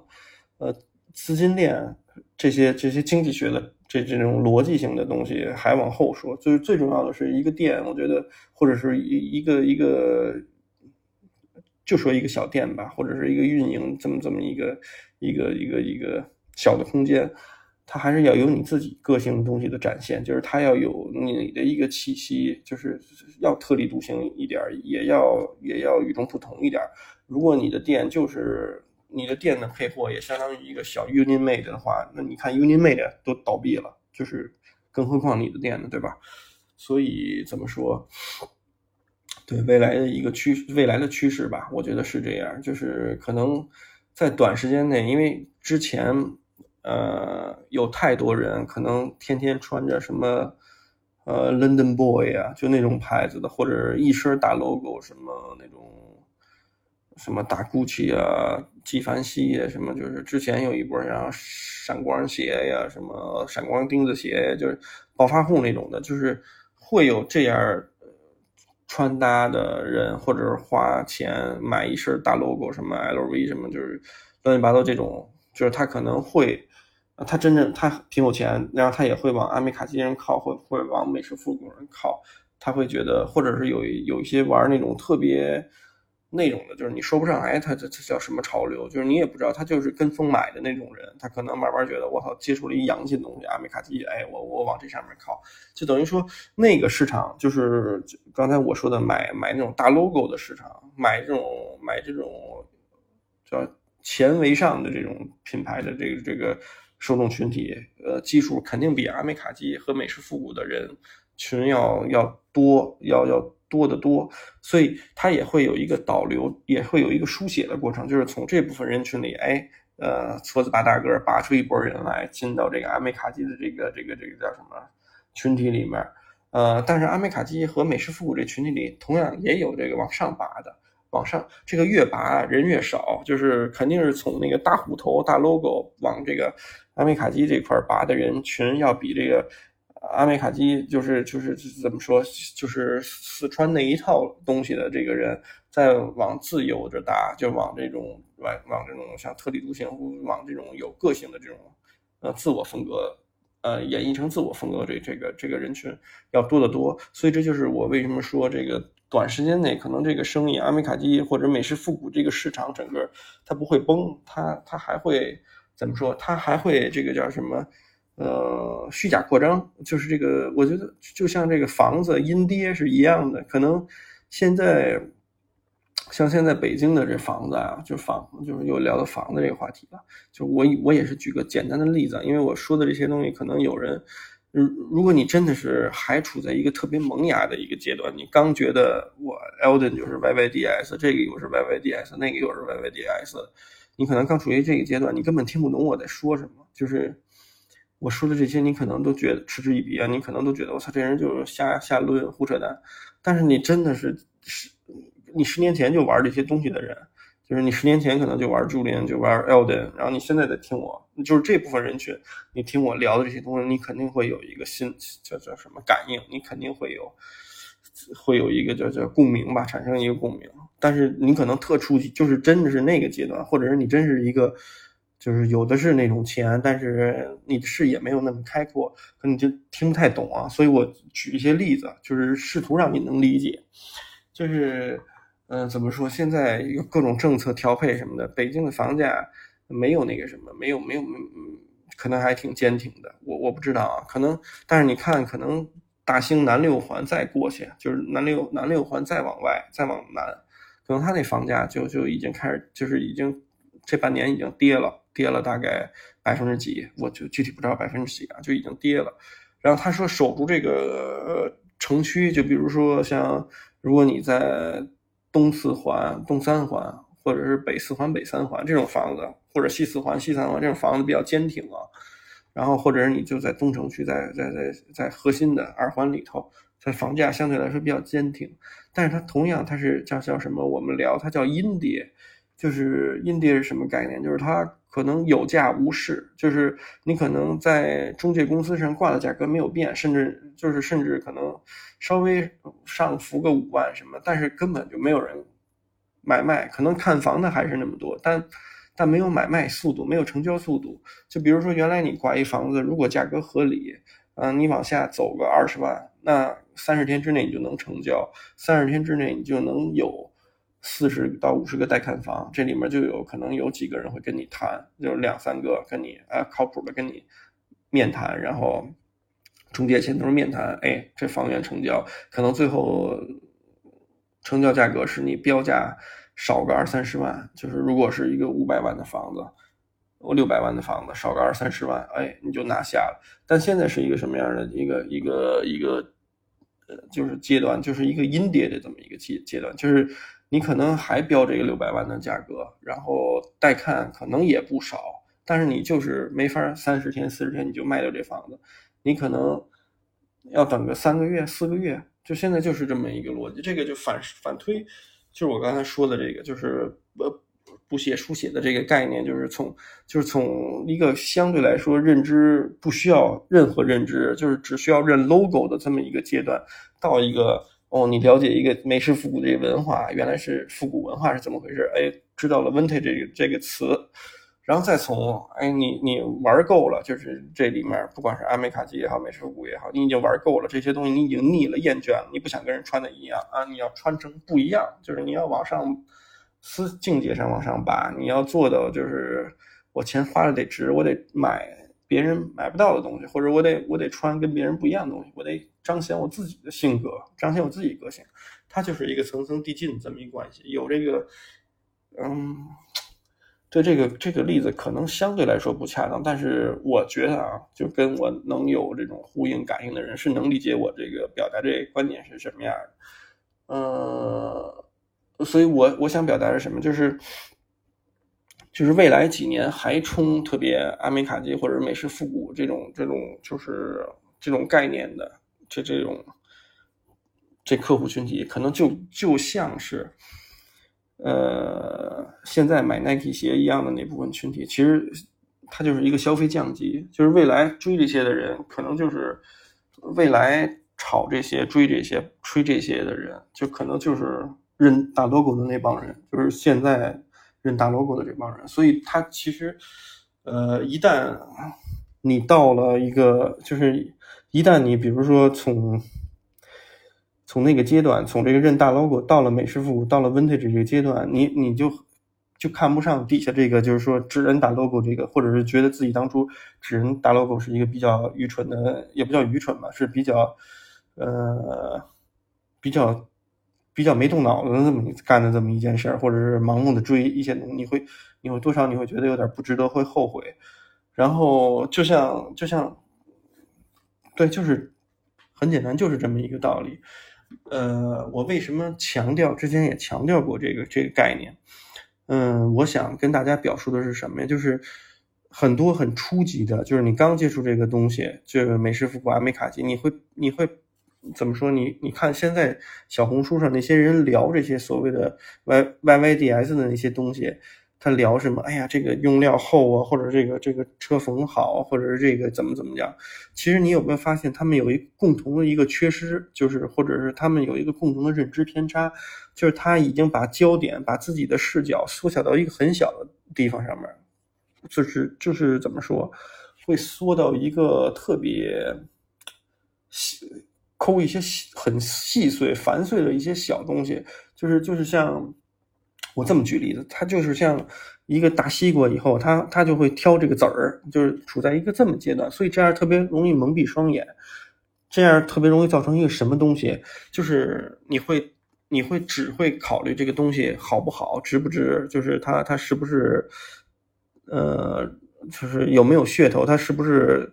呃，资金链这些这些经济学的这这种逻辑性的东西还往后说，就是最重要的是一个店，我觉得或者是一一个一个，就说一个小店吧，或者是一个运营这么这么一个一个一个一个小的空间。它还是要有你自己个性的东西的展现，就是它要有你的一个气息，就是要特立独行一点，也要也要与众不同一点。如果你的店就是你的店的配货也相当于一个小 Union Made 的话，那你看 Union Made 都倒闭了，就是更何况你的店呢，对吧？所以怎么说？对未来的一个趋未来的趋势吧，我觉得是这样，就是可能在短时间内，因为之前。呃，有太多人可能天天穿着什么，呃，London Boy 啊，就那种牌子的，或者一身大 logo，什么那种，什么大 Gucci 啊，纪梵希啊，什么就是之前有一波然后闪光鞋呀，什么闪光钉子鞋，就是暴发户那种的，就是会有这样穿搭的人，或者是花钱买一身大 logo，什么 LV 什么，就是乱七八糟这种，就是他可能会。他真正他挺有钱，然后他也会往阿美卡基人靠，或会往美式复古人靠。他会觉得，或者是有有一些玩那种特别那种的，就是你说不上来，他这这叫什么潮流，就是你也不知道，他就是跟风买的那种人。他可能慢慢觉得，我操，接触了一洋气的东西，阿美卡基，哎，我我往这上面靠，就等于说那个市场就是刚才我说的买买那种大 logo 的市场，买这种买这种叫钱为上的这种品牌的这个这个。受众群体，呃，基数肯定比阿美卡基和美式复古的人群要要多，要要多得多，所以它也会有一个导流，也会有一个书写的过程，就是从这部分人群里，哎，呃，矬子拔大个拔出一波人来，进到这个阿美卡基的这个这个这个叫什么群体里面，呃，但是阿美卡基和美式复古这群体里，同样也有这个往上拔的。往上，这个越拔人越少，就是肯定是从那个大虎头、大 logo 往这个阿美卡基这块拔的人群要比这个阿美卡基就是就是怎么说，就是四川那一套东西的这个人，在往自由着搭，就往这种往往这种像特立独行，往这种有个性的这种呃自我风格，呃演绎成自我风格这这个这个人群要多得多。所以这就是我为什么说这个短时间内可能这个生意阿美卡基或者美式复古这个市场整个它不会崩，它它还会怎么说？它还会这个叫什么？呃，虚假扩张就是这个，我觉得就像这个房子阴跌是一样的。可能现在像现在北京的这房子啊，就房就是又聊到房子这个话题了。就我我也是举个简单的例子，因为我说的这些东西，可能有人，如如果你真的是还处在一个特别萌芽的一个阶段，你刚觉得我 Elden 就是 YYDS，这个又是 YYDS，那个又是 YYDS，你可能刚处于这个阶段，你根本听不懂我在说什么，就是。我说的这些，你可能都觉得嗤之以鼻啊，你可能都觉得我操，这人就是瞎瞎论胡扯淡。但是你真的是十，你十年前就玩这些东西的人，就是你十年前可能就玩朱林，就玩 Elden，然后你现在在听我，就是这部分人群，你听我聊的这些东西，你肯定会有一个新叫叫什么感应，你肯定会有会有一个叫叫共鸣吧，产生一个共鸣。但是你可能特初级，就是真的是那个阶段，或者是你真是一个。就是有的是那种钱，但是你的视野没有那么开阔，可能你就听不太懂啊。所以我举一些例子，就是试图让你能理解。就是，嗯，怎么说？现在有各种政策调配什么的，北京的房价没有那个什么，没有没有，嗯，可能还挺坚挺的。我我不知道啊，可能，但是你看，可能大兴南六环再过去，就是南六南六环再往外再往南，可能他那房价就就已经开始，就是已经这半年已经跌了。跌了大概百分之几，我就具体不知道百分之几啊，就已经跌了。然后他说守住这个城区，就比如说像如果你在东四环、东三环，或者是北四环、北三环这种房子，或者西四环、西三环这种房子比较坚挺啊。然后或者是你就在东城区，在在在在核心的二环里头，在房价相对来说比较坚挺，但是它同样它是叫叫什么？我们聊它叫阴跌，就是阴跌是什么概念？就是它。可能有价无市，就是你可能在中介公司上挂的价格没有变，甚至就是甚至可能稍微上浮个五万什么，但是根本就没有人买卖。可能看房的还是那么多，但但没有买卖速度，没有成交速度。就比如说原来你挂一房子，如果价格合理，嗯，你往下走个二十万，那三十天之内你就能成交，三十天之内你就能有。四十到五十个带看房，这里面就有可能有几个人会跟你谈，就是两三个跟你啊靠谱的跟你面谈，然后中介前头面谈，哎，这房源成交，可能最后成交价格是你标价少个二三十万，就是如果是一个五百万的房子，我六百万的房子少个二三十万，哎，你就拿下了。但现在是一个什么样的一个一个一个呃，就是阶段，就是一个阴跌的这么一个阶阶段，就是。你可能还标这个六百万的价格，然后带看可能也不少，但是你就是没法三十天、四十天你就卖掉这房子，你可能要等个三个月、四个月，就现在就是这么一个逻辑。这个就反反推，就是我刚才说的这个，就是呃不写书写的这个概念，就是从就是从一个相对来说认知不需要任何认知，就是只需要认 logo 的这么一个阶段，到一个。哦，你了解一个美式复古这个文化，原来是复古文化是怎么回事？哎，知道了 vintage 这个这个词，然后再从哎，你你玩够了，就是这里面不管是阿美卡基也好，美式复古也好，你已经玩够了这些东西，你已经腻了、厌倦了，你不想跟人穿的一样啊，你要穿成不一样，就是你要往上思境界上往上拔，你要做到就是我钱花了得值，我得买。别人买不到的东西，或者我得我得穿跟别人不一样的东西，我得彰显我自己的性格，彰显我自己个性，它就是一个层层递进这么一个关系。有这个，嗯，对这个这个例子可能相对来说不恰当，但是我觉得啊，就跟我能有这种呼应感应的人是能理解我这个表达这观点是什么样的。呃，所以我我想表达是什么，就是。就是未来几年还冲特别阿美卡基或者美式复古这种这种就是这种概念的这这种这客户群体，可能就就像是呃现在买 Nike 鞋一样的那部分群体，其实它就是一个消费降级。就是未来追这些的人，可能就是未来炒这些、追这些、吹这些的人，就可能就是认大 logo 的那帮人，就是现在认大 logo 的这帮人。所以，他其实，呃，一旦你到了一个，就是一旦你比如说从从那个阶段，从这个认大 logo 到了美式复古，到了 vintage 这个阶段，你你就。就看不上底下这个，就是说只认大 logo 这个，或者是觉得自己当初只认大 logo 是一个比较愚蠢的，也不叫愚蠢吧，是比较，呃，比较比较没动脑子的这么干的这么一件事儿，或者是盲目的追一些东西，你会你会多少你会觉得有点不值得，会后悔。然后就像就像，对，就是很简单，就是这么一个道理。呃，我为什么强调之前也强调过这个这个概念？嗯，我想跟大家表述的是什么呀？就是很多很初级的，就是你刚接触这个东西，就是美式复古阿美卡基，你会你会怎么说？你你看现在小红书上那些人聊这些所谓的 Y Y Y D S 的那些东西。他聊什么？哎呀，这个用料厚啊，或者这个这个车缝好，或者是这个怎么怎么样？其实你有没有发现，他们有一共同的一个缺失，就是或者是他们有一个共同的认知偏差，就是他已经把焦点、把自己的视角缩小到一个很小的地方上面，就是就是怎么说，会缩到一个特别细抠一些细很细碎、繁碎的一些小东西，就是就是像。我这么举例子，它就是像一个大西瓜，以后它它就会挑这个籽儿，就是处在一个这么阶段，所以这样特别容易蒙蔽双眼，这样特别容易造成一个什么东西，就是你会你会只会考虑这个东西好不好，值不值，就是它它是不是，呃，就是有没有噱头，它是不是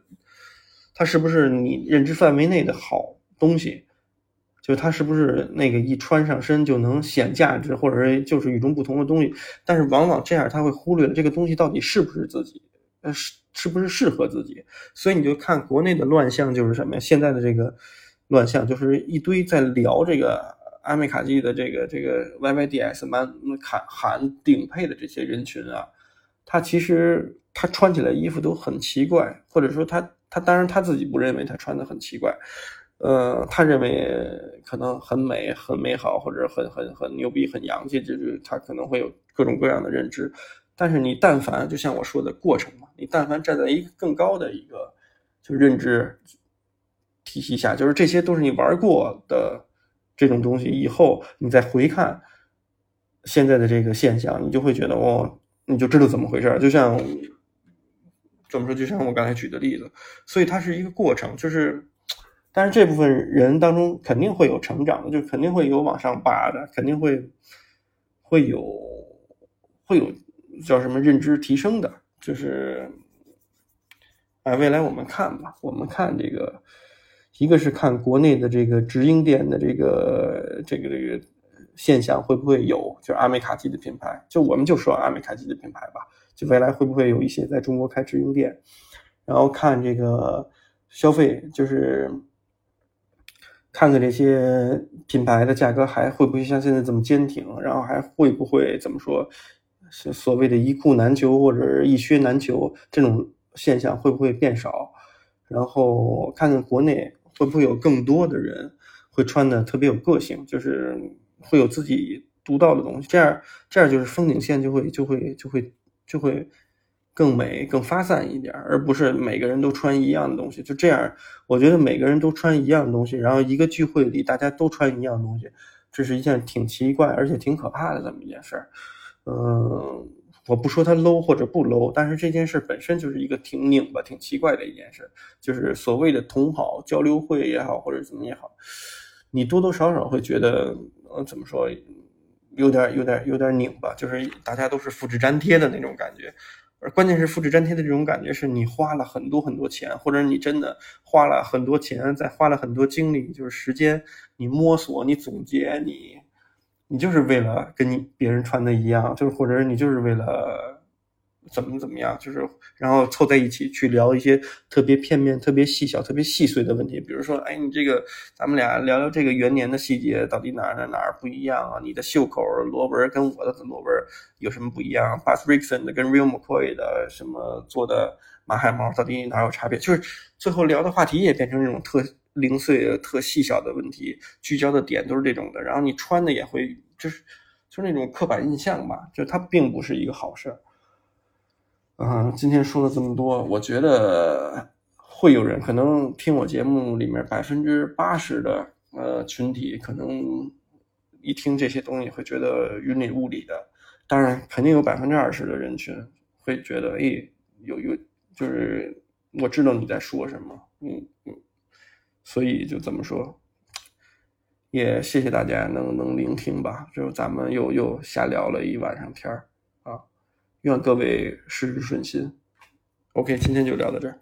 它是不是你认知范围内的好东西。就它是不是那个一穿上身就能显价值，或者是就是与众不同的东西？但是往往这样他会忽略了这个东西到底是不是自己，呃是是不是适合自己？所以你就看国内的乱象就是什么呀？现在的这个乱象就是一堆在聊这个阿美卡基的这个这个 YYDS 满喊喊顶配的这些人群啊，他其实他穿起来衣服都很奇怪，或者说他他当然他自己不认为他穿的很奇怪。呃，他认为可能很美、很美好，或者很很很牛逼、很洋气，就是他可能会有各种各样的认知。但是你但凡就像我说的过程嘛，你但凡站在一个更高的一个就认知体系下，就是这些都是你玩过的这种东西，以后你再回看现在的这个现象，你就会觉得哦，你就知道怎么回事。就像怎么说？就像我刚才举的例子，所以它是一个过程，就是。但是这部分人当中肯定会有成长的，就肯定会有往上拔的，肯定会会有会有叫什么认知提升的，就是哎，未来我们看吧，我们看这个，一个是看国内的这个直营店的这个这个这个现象会不会有，就是阿美卡基的品牌，就我们就说阿美卡基的品牌吧，就未来会不会有一些在中国开直营店，然后看这个消费，就是。看看这些品牌的价格还会不会像现在这么坚挺，然后还会不会怎么说，是所谓的一库难求或者一靴难求这种现象会不会变少？然后看看国内会不会有更多的人会穿的特别有个性，就是会有自己独到的东西，这样这样就是风景线就会就会就会就会。更美、更发散一点，而不是每个人都穿一样的东西。就这样，我觉得每个人都穿一样的东西，然后一个聚会里大家都穿一样东西，这是一件挺奇怪而且挺可怕的这么一件事儿。嗯，我不说它 low 或者不 low，但是这件事本身就是一个挺拧巴、挺奇怪的一件事。就是所谓的同好交流会也好，或者怎么也好，你多多少少会觉得，呃，怎么说，有点、有点、有点拧巴，就是大家都是复制粘贴的那种感觉。而关键是复制粘贴的这种感觉，是你花了很多很多钱，或者你真的花了很多钱，再花了很多精力，就是时间，你摸索，你总结，你，你就是为了跟你别人穿的一样，就是或者你就是为了。怎么怎么样，就是然后凑在一起去聊一些特别片面、特别细小、特别细碎的问题，比如说，哎，你这个咱们俩聊聊这个元年的细节，到底哪哪哪不一样啊？你的袖口螺纹跟我的螺纹有什么不一样 b u s r i x o n 的跟 Real McCoy 的什么做的马海毛到底哪有差别？就是最后聊的话题也变成这种特零碎、特细小的问题，聚焦的点都是这种的。然后你穿的也会，就是就是那种刻板印象吧，就它并不是一个好事儿。啊，今天说了这么多，我觉得会有人可能听我节目里面百分之八十的呃群体，可能一听这些东西会觉得云里雾里的。当然，肯定有百分之二十的人群会觉得，哎，有有，就是我知道你在说什么，嗯嗯，所以就这么说，也谢谢大家能能聆听吧。就咱们又又瞎聊了一晚上天儿，愿各位事事顺心。OK，今天就聊到这儿。